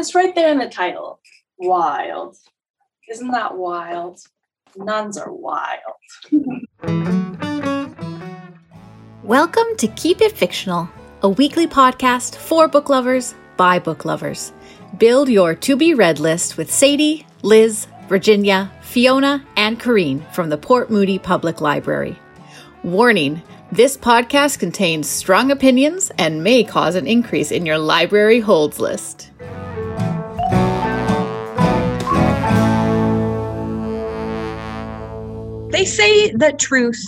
It's right there in the title. Wild. Isn't that wild? Nuns are wild. Welcome to Keep It Fictional, a weekly podcast for book lovers by book lovers. Build your to be read list with Sadie, Liz, Virginia, Fiona, and Corrine from the Port Moody Public Library. Warning this podcast contains strong opinions and may cause an increase in your library holds list. They say that truth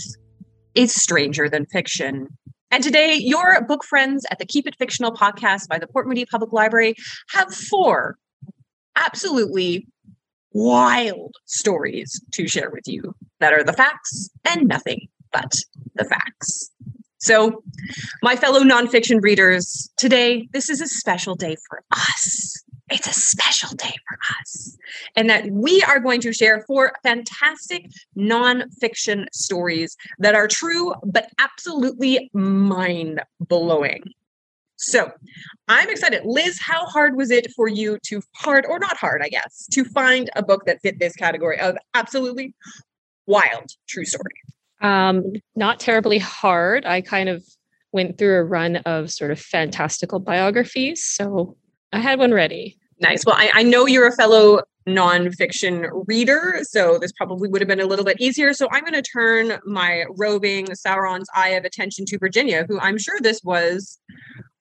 is stranger than fiction. And today, your book friends at the Keep It Fictional podcast by the Port Moody Public Library have four absolutely wild stories to share with you that are the facts and nothing but the facts. So, my fellow nonfiction readers, today, this is a special day for us. It's a special day for us. And that we are going to share four fantastic nonfiction stories that are true, but absolutely mind blowing. So I'm excited. Liz, how hard was it for you to, hard or not hard, I guess, to find a book that fit this category of absolutely wild true story? Um, not terribly hard. I kind of went through a run of sort of fantastical biographies. So I had one ready. Nice. Well, I, I know you're a fellow nonfiction reader, so this probably would have been a little bit easier. So I'm going to turn my roving Sauron's eye of attention to Virginia, who I'm sure this was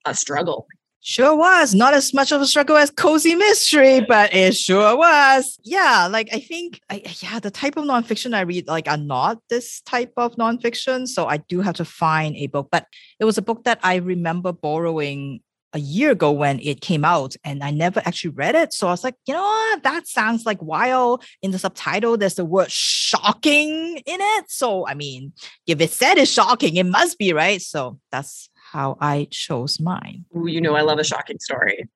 a struggle. Sure was. Not as much of a struggle as Cozy Mystery, but it sure was. Yeah, like I think, I, yeah, the type of nonfiction I read like are not this type of nonfiction. So I do have to find a book. But it was a book that I remember borrowing a year ago when it came out and I never actually read it. So I was like, you know what? That sounds like wild. In the subtitle, there's the word shocking in it. So, I mean, if it said it's shocking, it must be, right? So that's how I chose mine. Ooh, you know, I love a shocking story.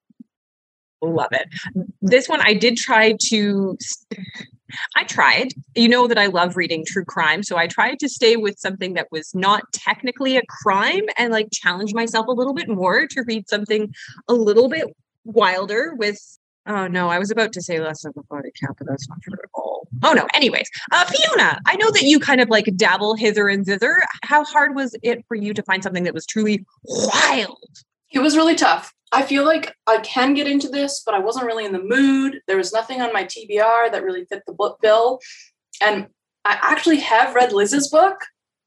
Love it. This one I did try to I tried. You know that I love reading true crime, so I tried to stay with something that was not technically a crime and like challenge myself a little bit more to read something a little bit wilder with Oh no, I was about to say less of a body count, but that's not true at all. Oh no. Anyways, uh, Fiona, I know that you kind of like dabble hither and thither. How hard was it for you to find something that was truly wild? It was really tough. I feel like I can get into this, but I wasn't really in the mood. There was nothing on my TBR that really fit the book bill. And I actually have read Liz's book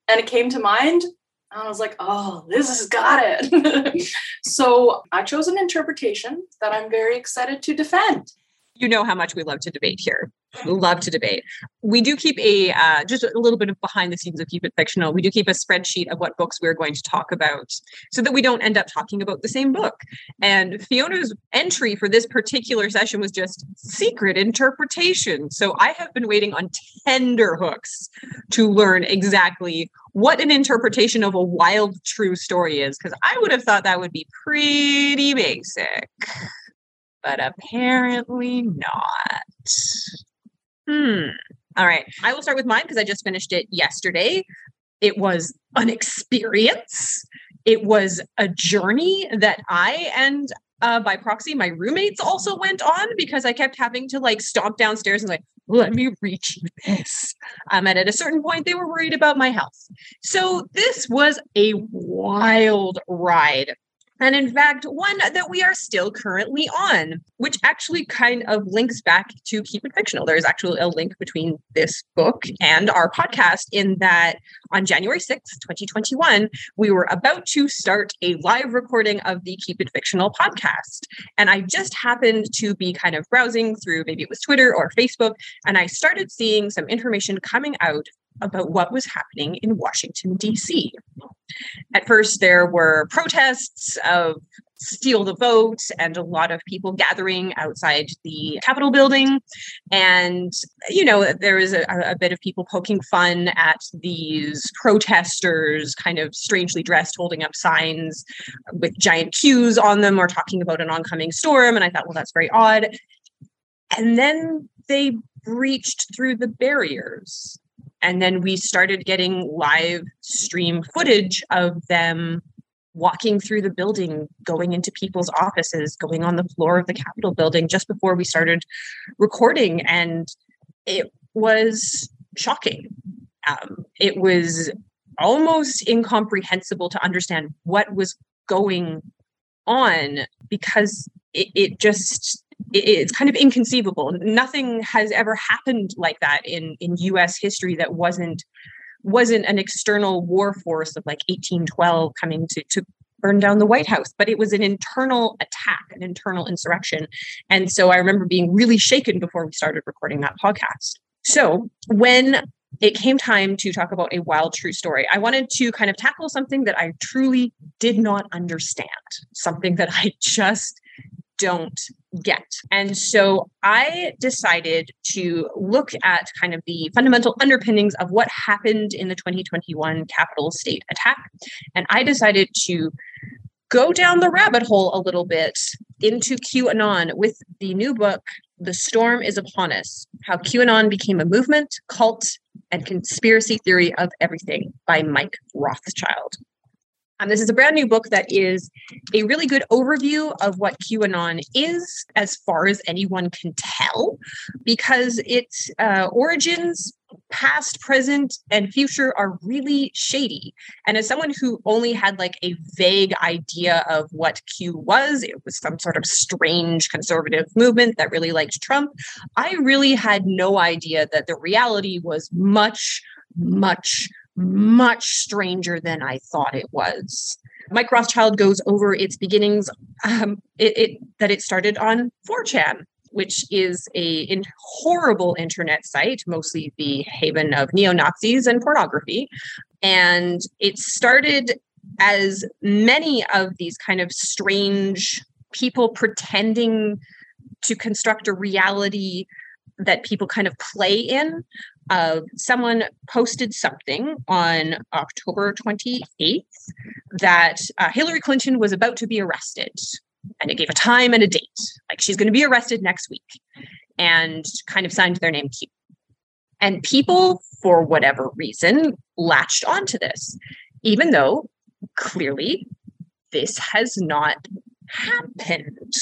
and it came to mind. And I was like, oh, Liz has got it. so I chose an interpretation that I'm very excited to defend you know how much we love to debate here. Love to debate. We do keep a uh, just a little bit of behind the scenes of Keep It Fictional. We do keep a spreadsheet of what books we're going to talk about so that we don't end up talking about the same book. And Fiona's entry for this particular session was just secret interpretation. So I have been waiting on tender hooks to learn exactly what an interpretation of a wild true story is because I would have thought that would be pretty basic but apparently not. Hmm. All right. I will start with mine because I just finished it yesterday. It was an experience. It was a journey that I and uh, by proxy, my roommates also went on because I kept having to like stomp downstairs and like, let me reach you this. Um, and at a certain point, they were worried about my health. So this was a wild ride and in fact, one that we are still currently on, which actually kind of links back to Keep It Fictional. There's actually a link between this book and our podcast, in that on January 6th, 2021, we were about to start a live recording of the Keep It Fictional podcast. And I just happened to be kind of browsing through maybe it was Twitter or Facebook, and I started seeing some information coming out about what was happening in Washington, D.C. At first, there were protests of steal the vote and a lot of people gathering outside the Capitol building. And, you know, there was a, a, bit of people poking fun at these protesters, kind of strangely dressed, holding up signs with giant Qs on them or talking about an oncoming storm. And I thought, well, that's very odd. And then they breached through the barriers and then we started getting live stream footage of them walking through the building, going into people's offices, going on the floor of the Capitol building just before we started recording. And it was shocking. Um, it was almost incomprehensible to understand what was going on because it, it just it's kind of inconceivable nothing has ever happened like that in in us history that wasn't wasn't an external war force of like 1812 coming to to burn down the white house but it was an internal attack an internal insurrection and so i remember being really shaken before we started recording that podcast so when it came time to talk about a wild true story. I wanted to kind of tackle something that I truly did not understand, something that I just don't get. And so I decided to look at kind of the fundamental underpinnings of what happened in the 2021 Capitol State attack. And I decided to go down the rabbit hole a little bit into QAnon with the new book, The Storm is Upon Us How QAnon Became a Movement, Cult, and Conspiracy Theory of Everything by Mike Rothschild. Um, this is a brand new book that is a really good overview of what QAnon is, as far as anyone can tell, because its uh, origins, past, present, and future are really shady. And as someone who only had like a vague idea of what Q was, it was some sort of strange conservative movement that really liked Trump. I really had no idea that the reality was much, much much stranger than I thought it was. Mike Rothschild goes over its beginnings, um, it, it, that it started on 4chan, which is a in horrible internet site, mostly the haven of neo Nazis and pornography. And it started as many of these kind of strange people pretending to construct a reality that people kind of play in uh, someone posted something on October 28th that uh, Hillary Clinton was about to be arrested. And it gave a time and a date, like she's going to be arrested next week, and kind of signed their name Q. And people, for whatever reason, latched onto this, even though clearly this has not happened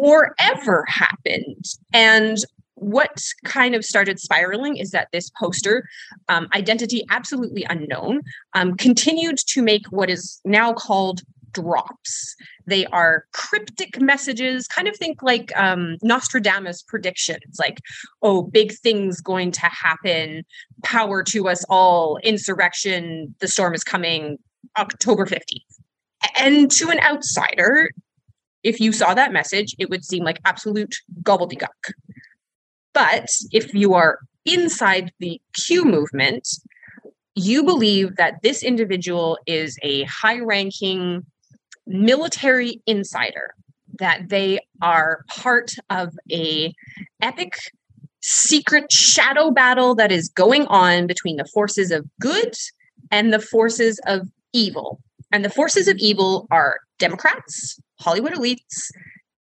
or ever happened. And what kind of started spiraling is that this poster, um, identity absolutely unknown, um, continued to make what is now called drops. They are cryptic messages, kind of think like um, Nostradamus predictions, like, oh, big things going to happen, power to us all, insurrection, the storm is coming, October 15th. And to an outsider, if you saw that message, it would seem like absolute gobbledygook. But if you are inside the Q movement, you believe that this individual is a high ranking military insider, that they are part of a epic secret shadow battle that is going on between the forces of good and the forces of evil. And the forces of evil are Democrats, Hollywood elites,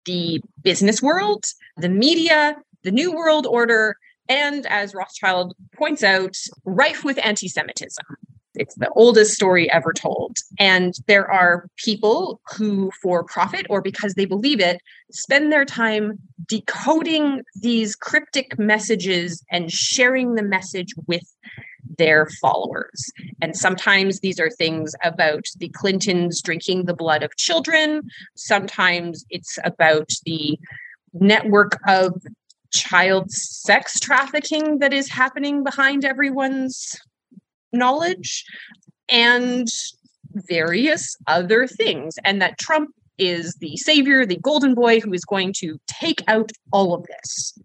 the business world, the media, the New World Order, and as Rothschild points out, rife with anti Semitism. It's the oldest story ever told. And there are people who, for profit or because they believe it, spend their time decoding these cryptic messages and sharing the message with their followers. And sometimes these are things about the Clintons drinking the blood of children. Sometimes it's about the network of child sex trafficking that is happening behind everyone's knowledge and various other things. And that Trump is the savior, the golden boy who is going to take out all of this.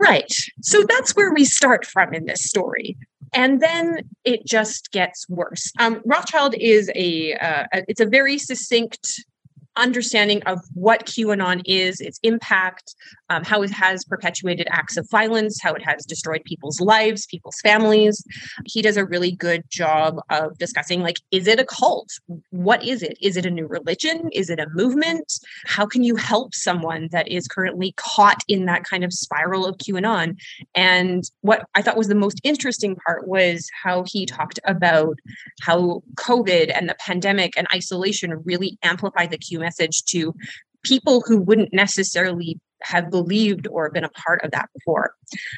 Right. So that's where we start from in this story. And then it just gets worse. Um, Rothschild is a, uh, it's a very succinct understanding of what QAnon is, its impact, um, how it has perpetuated acts of violence, how it has destroyed people's lives, people's families. He does a really good job of discussing like, is it a cult? What is it? Is it a new religion? Is it a movement? How can you help someone that is currently caught in that kind of spiral of QAnon? And what I thought was the most interesting part was how he talked about how COVID and the pandemic and isolation really amplified the Q message to people who wouldn't necessarily have believed or been a part of that before.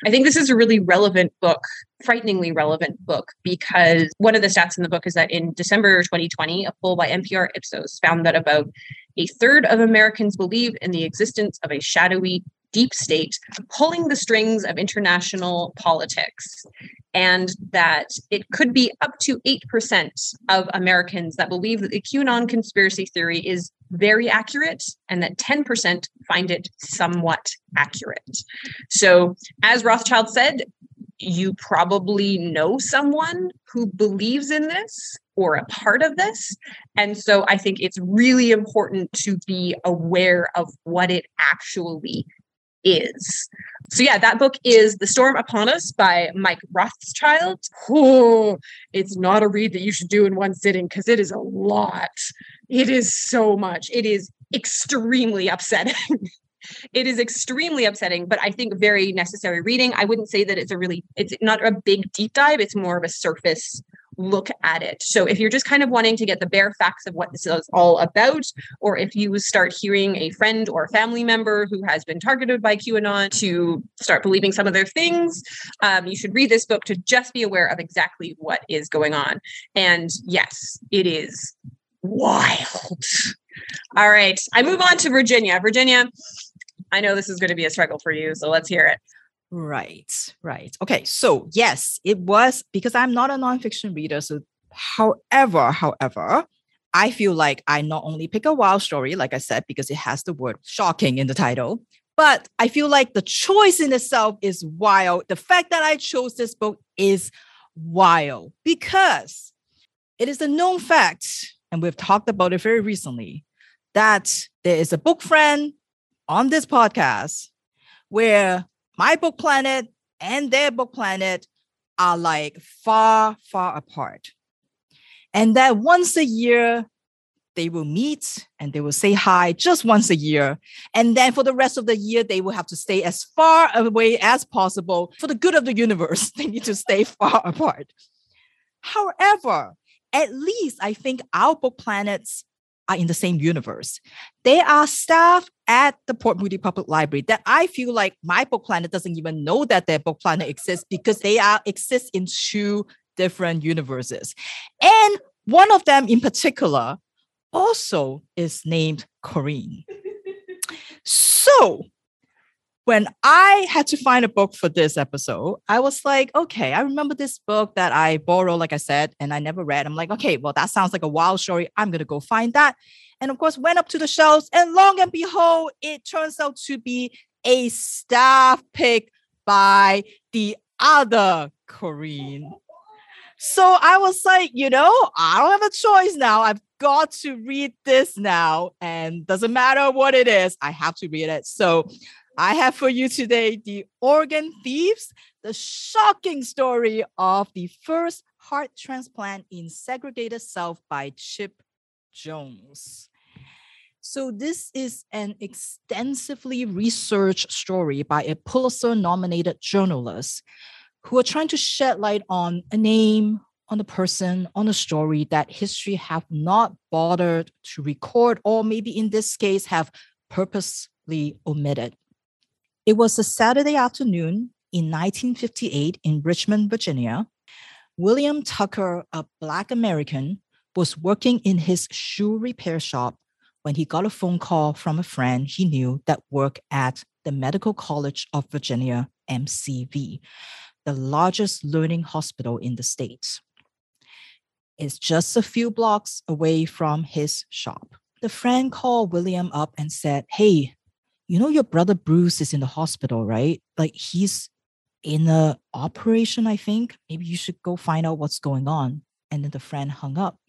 I think this is a really relevant book, frighteningly relevant book, because one of the stats in the book is that in December 2020, a poll by NPR Ipsos found that about a third of Americans believe in the existence of a shadowy deep state pulling the strings of international politics and that it could be up to 8% of Americans that believe that the QAnon conspiracy theory is very accurate and that 10% find it somewhat accurate. So, as Rothschild said, you probably know someone who believes in this or a part of this. And so I think it's really important to be aware of what it actually is. So yeah, that book is The Storm Upon Us by Mike Rothschild. Oh, it's not a read that you should do in one sitting because it is a lot. It is so much. It is extremely upsetting. it is extremely upsetting, but I think very necessary reading. I wouldn't say that it's a really it's not a big deep dive, it's more of a surface look at it. So if you're just kind of wanting to get the bare facts of what this is all about, or if you start hearing a friend or family member who has been targeted by QAnon to start believing some of their things, um, you should read this book to just be aware of exactly what is going on. And yes, it is wild. All right, I move on to Virginia. Virginia, I know this is going to be a struggle for you, so let's hear it. Right, right. Okay, so yes, it was because I'm not a nonfiction reader. So, however, however, I feel like I not only pick a wild story, like I said, because it has the word shocking in the title, but I feel like the choice in itself is wild. The fact that I chose this book is wild because it is a known fact, and we've talked about it very recently, that there is a book friend on this podcast where my book planet and their book planet are like far, far apart. And that once a year, they will meet and they will say hi just once a year. And then for the rest of the year, they will have to stay as far away as possible. For the good of the universe, they need to stay far apart. However, at least I think our book planets are in the same universe. They are staff at the Port Moody Public Library that I feel like my book planet doesn't even know that their book planet exists because they are exist in two different universes. And one of them in particular also is named Corinne. so when I had to find a book for this episode, I was like, okay, I remember this book that I borrowed, like I said, and I never read. I'm like, okay, well, that sounds like a wild story. I'm going to go find that. And of course, went up to the shelves, and long and behold, it turns out to be a staff pick by the other Corinne. So I was like, you know, I don't have a choice now. I've got to read this now. And doesn't matter what it is, I have to read it. So I have for you today the Organ Thieves, the shocking story of the first heart transplant in segregated South by Chip Jones. So, this is an extensively researched story by a Pulitzer nominated journalist who are trying to shed light on a name, on a person, on a story that history have not bothered to record, or maybe in this case, have purposely omitted. It was a Saturday afternoon in 1958 in Richmond, Virginia. William Tucker, a Black American, was working in his shoe repair shop when he got a phone call from a friend he knew that worked at the Medical College of Virginia, MCV, the largest learning hospital in the state. It's just a few blocks away from his shop. The friend called William up and said, Hey, you know your brother Bruce is in the hospital, right? Like he's in a operation, I think. Maybe you should go find out what's going on. And then the friend hung up.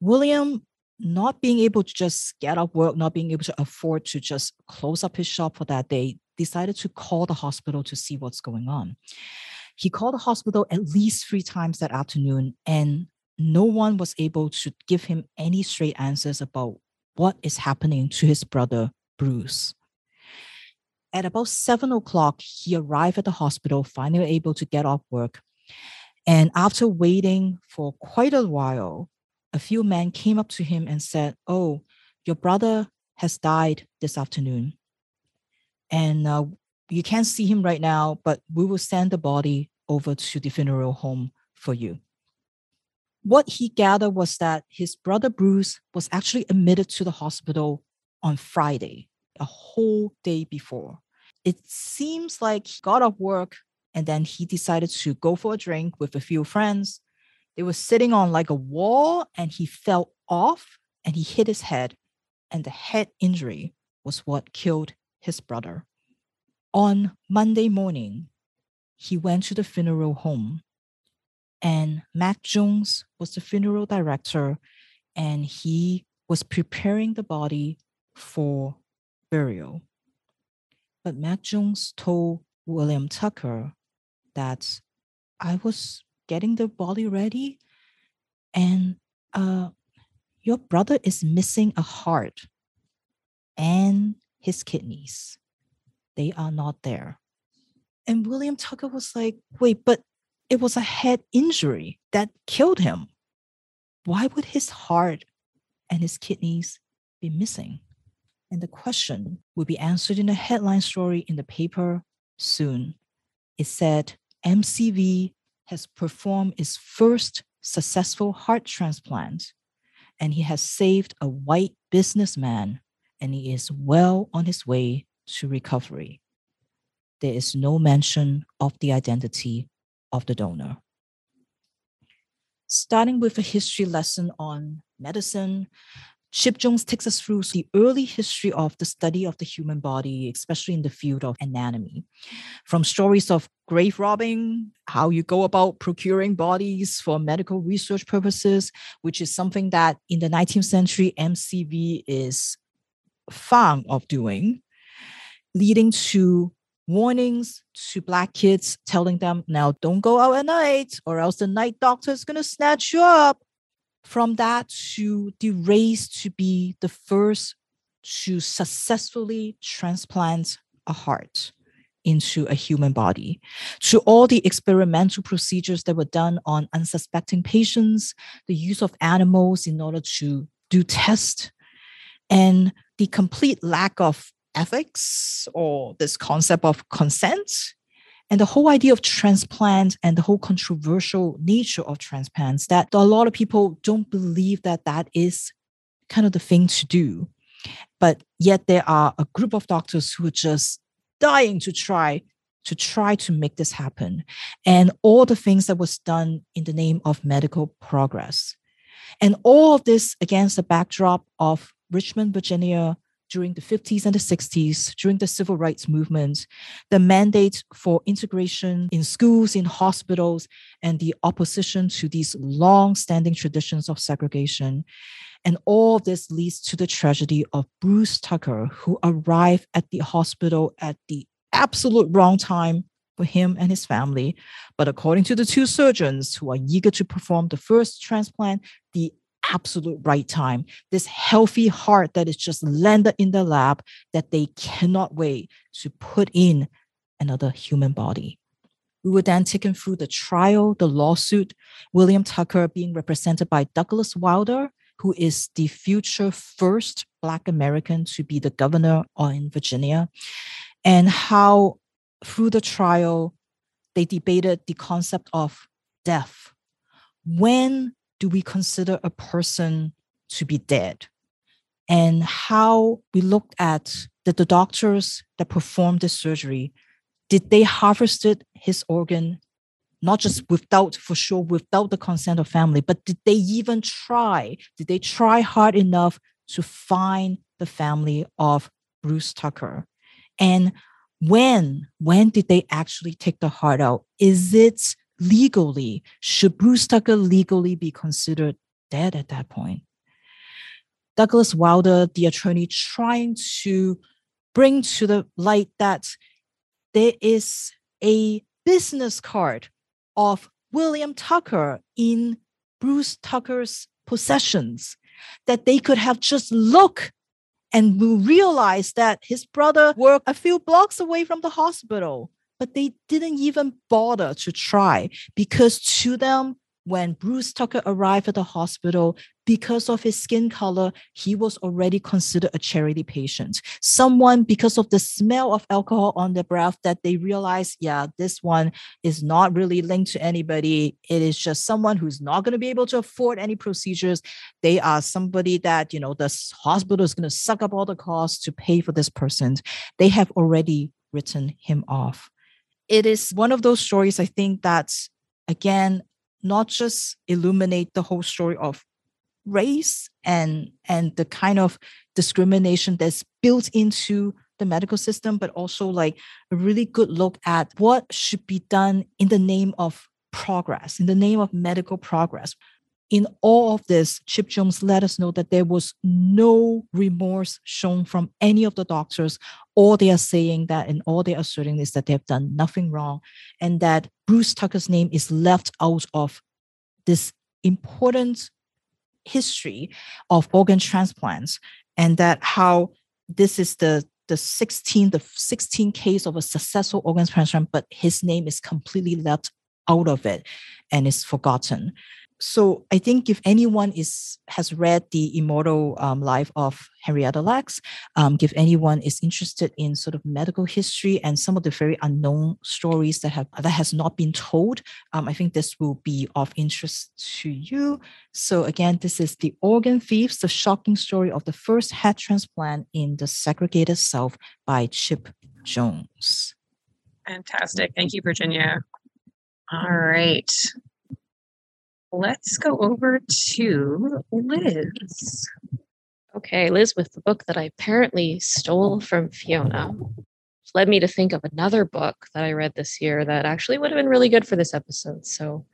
William not being able to just get up work, not being able to afford to just close up his shop for that day, decided to call the hospital to see what's going on. He called the hospital at least three times that afternoon, and no one was able to give him any straight answers about what is happening to his brother, Bruce. At about seven o'clock, he arrived at the hospital, finally able to get off work. And after waiting for quite a while, a few men came up to him and said, Oh, your brother has died this afternoon. And uh, you can't see him right now, but we will send the body over to the funeral home for you. What he gathered was that his brother Bruce was actually admitted to the hospital on Friday, a whole day before. It seems like he got off work and then he decided to go for a drink with a few friends they were sitting on like a wall and he fell off and he hit his head. And the head injury was what killed his brother. On Monday morning, he went to the funeral home and Mac Jones was the funeral director and he was preparing the body for burial. But Mac Jones told William Tucker that I was getting the body ready and uh, your brother is missing a heart and his kidneys. They are not there. And william tucker was like wait but it was a head injury that killed him. Why would his heart and his kidneys be missing and the question will be answered in a headline story in the paper soon it said mcv has performed its first successful heart transplant, and he has saved a white businessman, and he is well on his way to recovery. There is no mention of the identity of the donor. Starting with a history lesson on medicine, Chip Jones takes us through the early history of the study of the human body, especially in the field of anatomy. From stories of grave robbing, how you go about procuring bodies for medical research purposes, which is something that in the 19th century MCV is fond of doing, leading to warnings to black kids telling them now don't go out at night or else the night doctor is going to snatch you up from that to the race to be the first to successfully transplant a heart into a human body, to all the experimental procedures that were done on unsuspecting patients, the use of animals in order to do tests, and the complete lack of ethics or this concept of consent and the whole idea of transplant and the whole controversial nature of transplants that a lot of people don't believe that that is kind of the thing to do. But yet there are a group of doctors who are just dying to try to try to make this happen. And all the things that was done in the name of medical progress. And all of this against the backdrop of richmond virginia during the 50s and the 60s, during the civil rights movement, the mandate for integration in schools, in hospitals, and the opposition to these long standing traditions of segregation. And all this leads to the tragedy of Bruce Tucker, who arrived at the hospital at the absolute wrong time for him and his family. But according to the two surgeons who are eager to perform the first transplant, the absolute right time, this healthy heart that is just landed in the lab that they cannot wait to put in another human body. We were then taken through the trial, the lawsuit, William Tucker being represented by Douglas Wilder, who is the future first Black American to be the governor in Virginia, and how through the trial, they debated the concept of death. When do we consider a person to be dead? And how we looked at that the doctors that performed the surgery, did they harvested his organ, not just without, for sure, without the consent of family, but did they even try? Did they try hard enough to find the family of Bruce Tucker? And when, when did they actually take the heart out? Is it legally, should Bruce Tucker legally be considered dead at that point? Douglas Wilder, the attorney, trying to bring to the light that there is a business card of William Tucker in Bruce Tucker's possessions that they could have just looked and will realize that his brother worked a few blocks away from the hospital but they didn't even bother to try because to them when Bruce Tucker arrived at the hospital, because of his skin color, he was already considered a charity patient. Someone, because of the smell of alcohol on their breath, that they realized, yeah, this one is not really linked to anybody. It is just someone who's not going to be able to afford any procedures. They are somebody that, you know, the hospital is going to suck up all the costs to pay for this person. They have already written him off. It is one of those stories, I think, that, again, not just illuminate the whole story of race and and the kind of discrimination that's built into the medical system but also like a really good look at what should be done in the name of progress in the name of medical progress in all of this, Chip Jones let us know that there was no remorse shown from any of the doctors. All they are saying that and all they are asserting is that they have done nothing wrong and that Bruce Tucker's name is left out of this important history of organ transplants and that how this is the the 16 the 16 case of a successful organ transplant but his name is completely left out of it and is forgotten so I think if anyone is has read the immortal um, life of Henrietta Lacks, um, if anyone is interested in sort of medical history and some of the very unknown stories that have that has not been told, um, I think this will be of interest to you. So again, this is the organ thieves: the shocking story of the first head transplant in the segregated South by Chip Jones. Fantastic, thank you, Virginia. All right let's go over to Liz. Okay, Liz, with the book that I apparently stole from Fiona, led me to think of another book that I read this year that actually would have been really good for this episode. So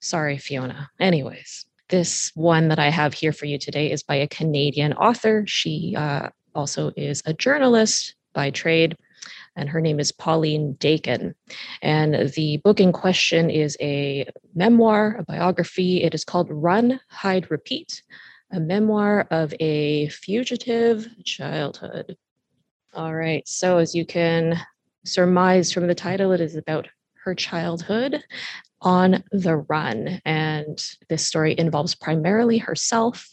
sorry, Fiona. Anyways, this one that I have here for you today is by a Canadian author. She uh, also is a journalist by trade and her name is Pauline Dakin. And the book in question is a memoir, a biography. It is called Run, Hide, Repeat, a memoir of a fugitive childhood. All right, so as you can surmise from the title, it is about her childhood on the run. And this story involves primarily herself,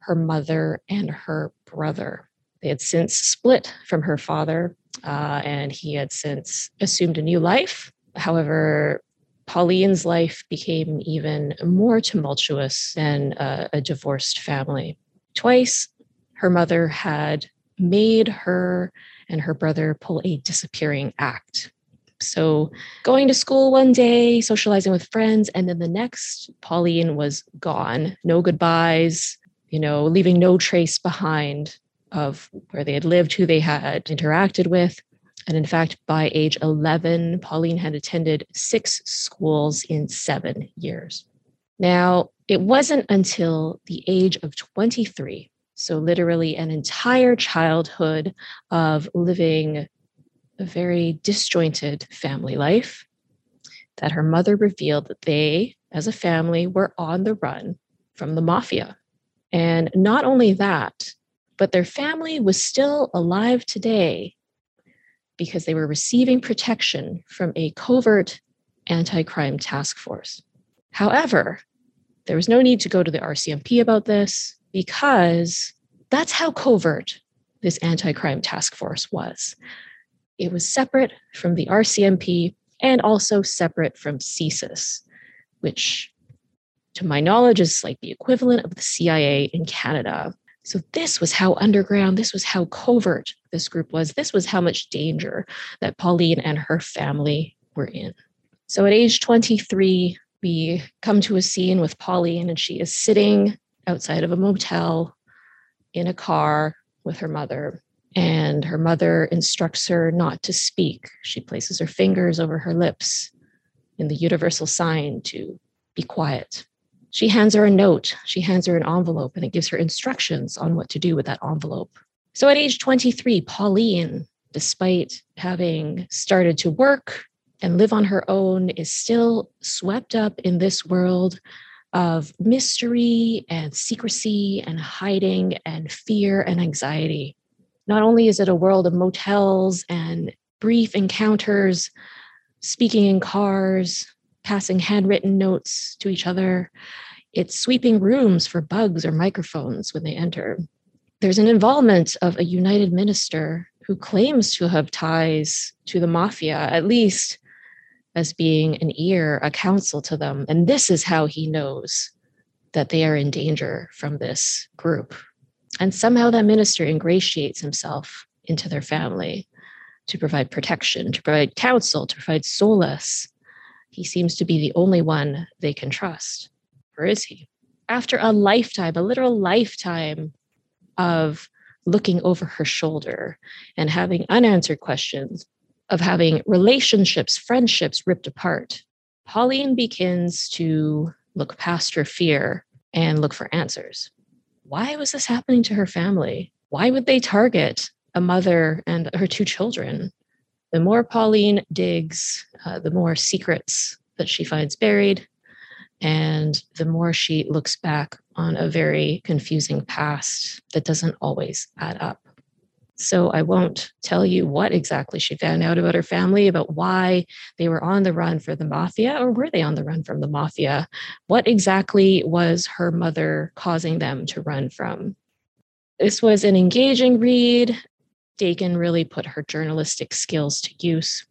her mother, and her brother. They had since split from her father uh, and he had since assumed a new life. However, Pauline's life became even more tumultuous than a, a divorced family. Twice, her mother had made her and her brother pull a disappearing act. So, going to school one day, socializing with friends, and then the next, Pauline was gone. No goodbyes, you know, leaving no trace behind of where they had lived, who they had interacted with. And in fact, by age 11, Pauline had attended six schools in seven years. Now, it wasn't until the age of 23, so literally an entire childhood of living a very disjointed family life, that her mother revealed that they, as a family, were on the run from the mafia. And not only that, but their family was still alive today because they were receiving protection from a covert anti crime task force. However, there was no need to go to the RCMP about this because that's how covert this anti crime task force was. It was separate from the RCMP and also separate from CSIS, which, to my knowledge, is like the equivalent of the CIA in Canada. So, this was how underground, this was how covert this group was. This was how much danger that Pauline and her family were in. So, at age 23, we come to a scene with Pauline, and she is sitting outside of a motel in a car with her mother. And her mother instructs her not to speak. She places her fingers over her lips in the universal sign to be quiet She hands her a note, she hands her an envelope, and it gives her instructions on what to do with that envelope. So at age 23, Pauline, despite having started to work and live on her own, is still swept up in this world of mystery and secrecy and hiding and fear and anxiety. Not only is it a world of motels and brief encounters, speaking in cars, passing handwritten notes to each other, it's sweeping rooms for bugs or microphones when they enter. There's an involvement of a United minister who claims to have ties to the mafia, at least as being an ear, a counsel to them. And this is how he knows that they are in danger from this group. And somehow that minister ingratiates himself into their family to provide protection, to provide counsel, to provide solace. He seems to be the only one they can trust. Or is he? After a lifetime, a literal lifetime of looking over her shoulder and having unanswered questions, of having relationships, friendships ripped apart, Pauline begins to look past her fear and look for answers. Why was this happening to her family? Why would they target a mother and her two children? The more Pauline digs, uh, the more secrets that she finds buried, and the more she looks back on a very confusing past that doesn't always add up. So I won't tell you what exactly she found out about her family, about why they were on the run for the mafia, or were they on the run from the mafia? What exactly was her mother causing them to run from? This was an engaging read. Dakin really put her journalistic skills to use.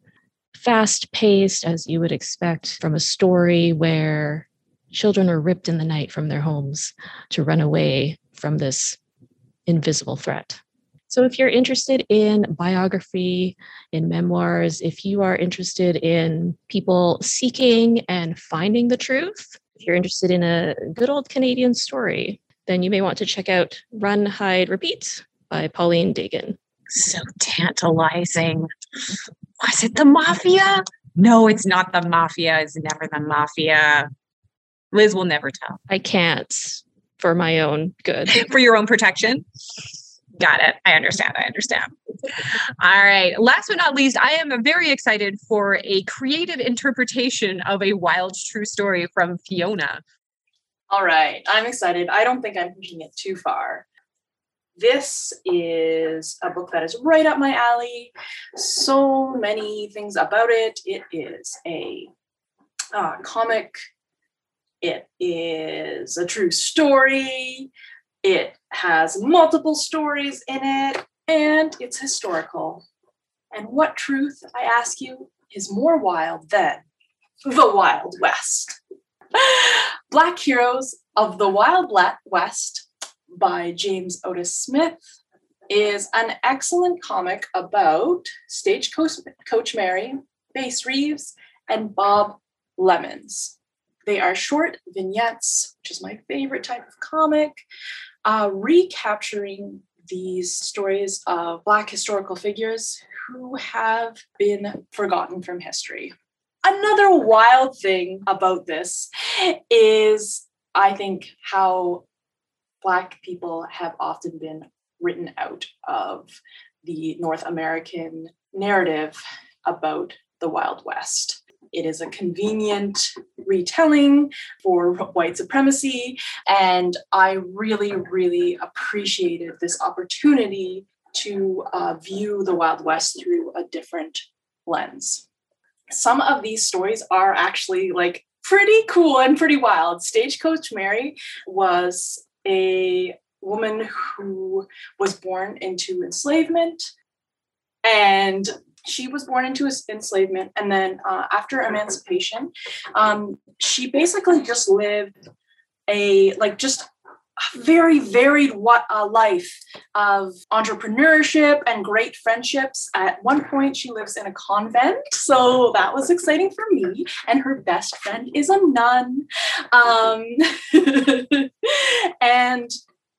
Fast paced, as you would expect from a story where children are ripped in the night from their homes to run away from this invisible threat. So, if you're interested in biography, in memoirs, if you are interested in people seeking and finding the truth, if you're interested in a good old Canadian story, then you may want to check out Run, Hide, Repeat by Pauline Dakin. So tantalizing. Was it the mafia? No, it's not the mafia. It's never the mafia. Liz will never tell. I can't for my own good. for your own protection. Got it. I understand. I understand. All right. Last but not least, I am very excited for a creative interpretation of a wild true story from Fiona. All right. I'm excited. I don't think I'm pushing it too far. This is a book that is right up my alley. So many things about it. It is a uh, comic, it is a true story. It has multiple stories in it, and it's historical. And what truth, I ask you, is more wild than the Wild West? Black Heroes of the Wild West by James Otis Smith is an excellent comic about Stagecoach Coach Mary, Bass Reeves, and Bob Lemmons. They are short vignettes, which is my favorite type of comic uh, recapturing these stories of Black historical figures who have been forgotten from history. Another wild thing about this is, I think, how Black people have often been written out of the North American narrative about the Wild West. It is a convenient retelling for white supremacy. And I really, really appreciated this opportunity to uh, view the Wild West through a different lens. Some of these stories are actually like pretty cool and pretty wild. Stagecoach Mary was a woman who was born into enslavement and she was born into enslavement and then uh, after emancipation um, she basically just lived a like just very varied what uh, life of entrepreneurship and great friendships. At one point she lives in a convent so that was exciting for me and her best friend is a nun. Um, and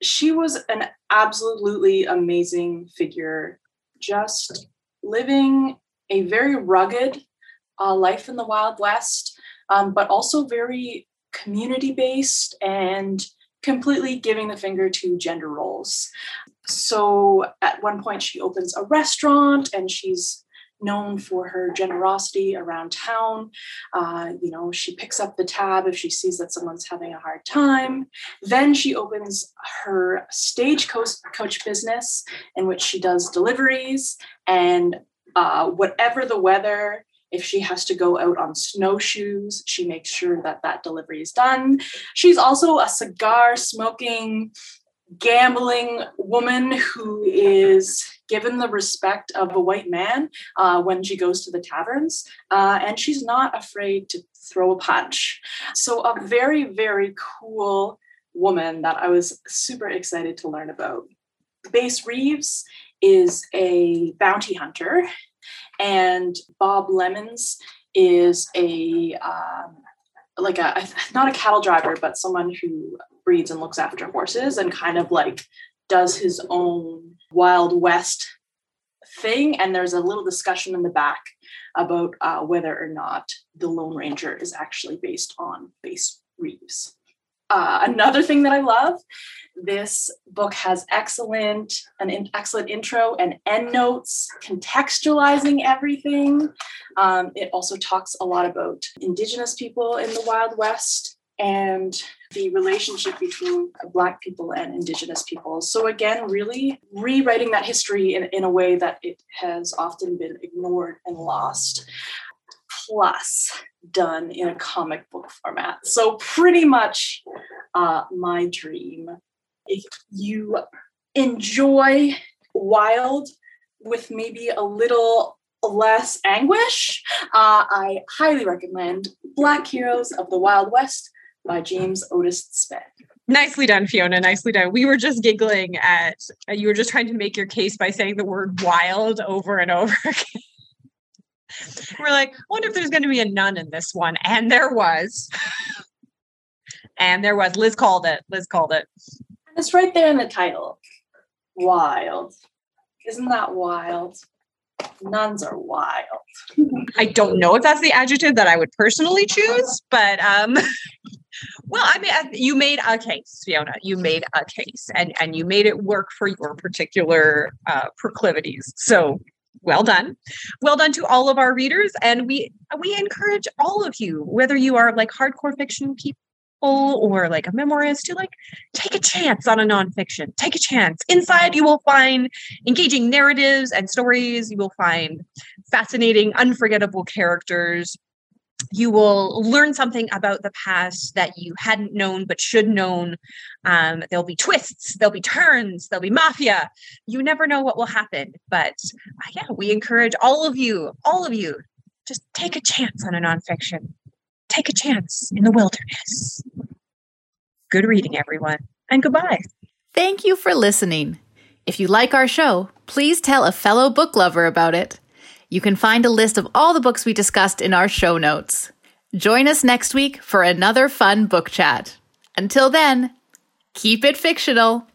she was an absolutely amazing figure just living a very rugged uh, life in the Wild West, um, but also very community based and completely giving the finger to gender roles. So at one point, she opens a restaurant and she's known for her generosity around town. Uh, you know, she picks up the tab if she sees that someone's having a hard time. Then she opens her stagecoach coach business in which she does deliveries and uh, whatever the weather. If she has to go out on snowshoes, she makes sure that that delivery is done. She's also a cigar smoking, gambling woman who is given the respect of a white man uh, when she goes to the taverns, uh, and she's not afraid to throw a punch. So, a very, very cool woman that I was super excited to learn about. Bass Reeves is a bounty hunter, and Bob Lemmons is a um, like a not a cattle driver, but someone who breeds and looks after horses and kind of like does his own Wild West thing. And there's a little discussion in the back about uh, whether or not the Lone Ranger is actually based on Bass Reeves. Uh, another thing that I love, this book has excellent an in, excellent intro and end notes, contextualizing everything. Um, it also talks a lot about Indigenous people in the Wild West and the relationship between Black people and Indigenous people. So, again, really rewriting that history in, in a way that it has often been ignored and lost, plus done in a comic book format. So, pretty much uh, my dream. If you enjoy Wild with maybe a little less anguish, uh, I highly recommend Black Heroes of the Wild West by James Otis Smith. Nicely done, Fiona. Nicely done. We were just giggling at uh, you were just trying to make your case by saying the word wild over and over again. we're like, I wonder if there's going to be a nun in this one. And there was. and there was. Liz called it. Liz called it. It's right there in the title. Wild. Isn't that wild? Nuns are wild. I don't know if that's the adjective that I would personally choose, but um Well, I mean, you made a case, Fiona. You made a case, and and you made it work for your particular uh, proclivities. So, well done, well done to all of our readers, and we we encourage all of you, whether you are like hardcore fiction people or like a memoirist, to like take a chance on a nonfiction. Take a chance. Inside, you will find engaging narratives and stories. You will find fascinating, unforgettable characters you will learn something about the past that you hadn't known but should known. Um, there'll be twists there'll be turns there'll be mafia. You never know what will happen but uh, yeah we encourage all of you all of you just take a chance on a nonfiction. Take a chance in the wilderness. Good reading everyone and goodbye. Thank you for listening. If you like our show please tell a fellow book lover about it you can find a list of all the books we discussed in our show notes. Join us next week for another fun book chat. Until then, keep it fictional.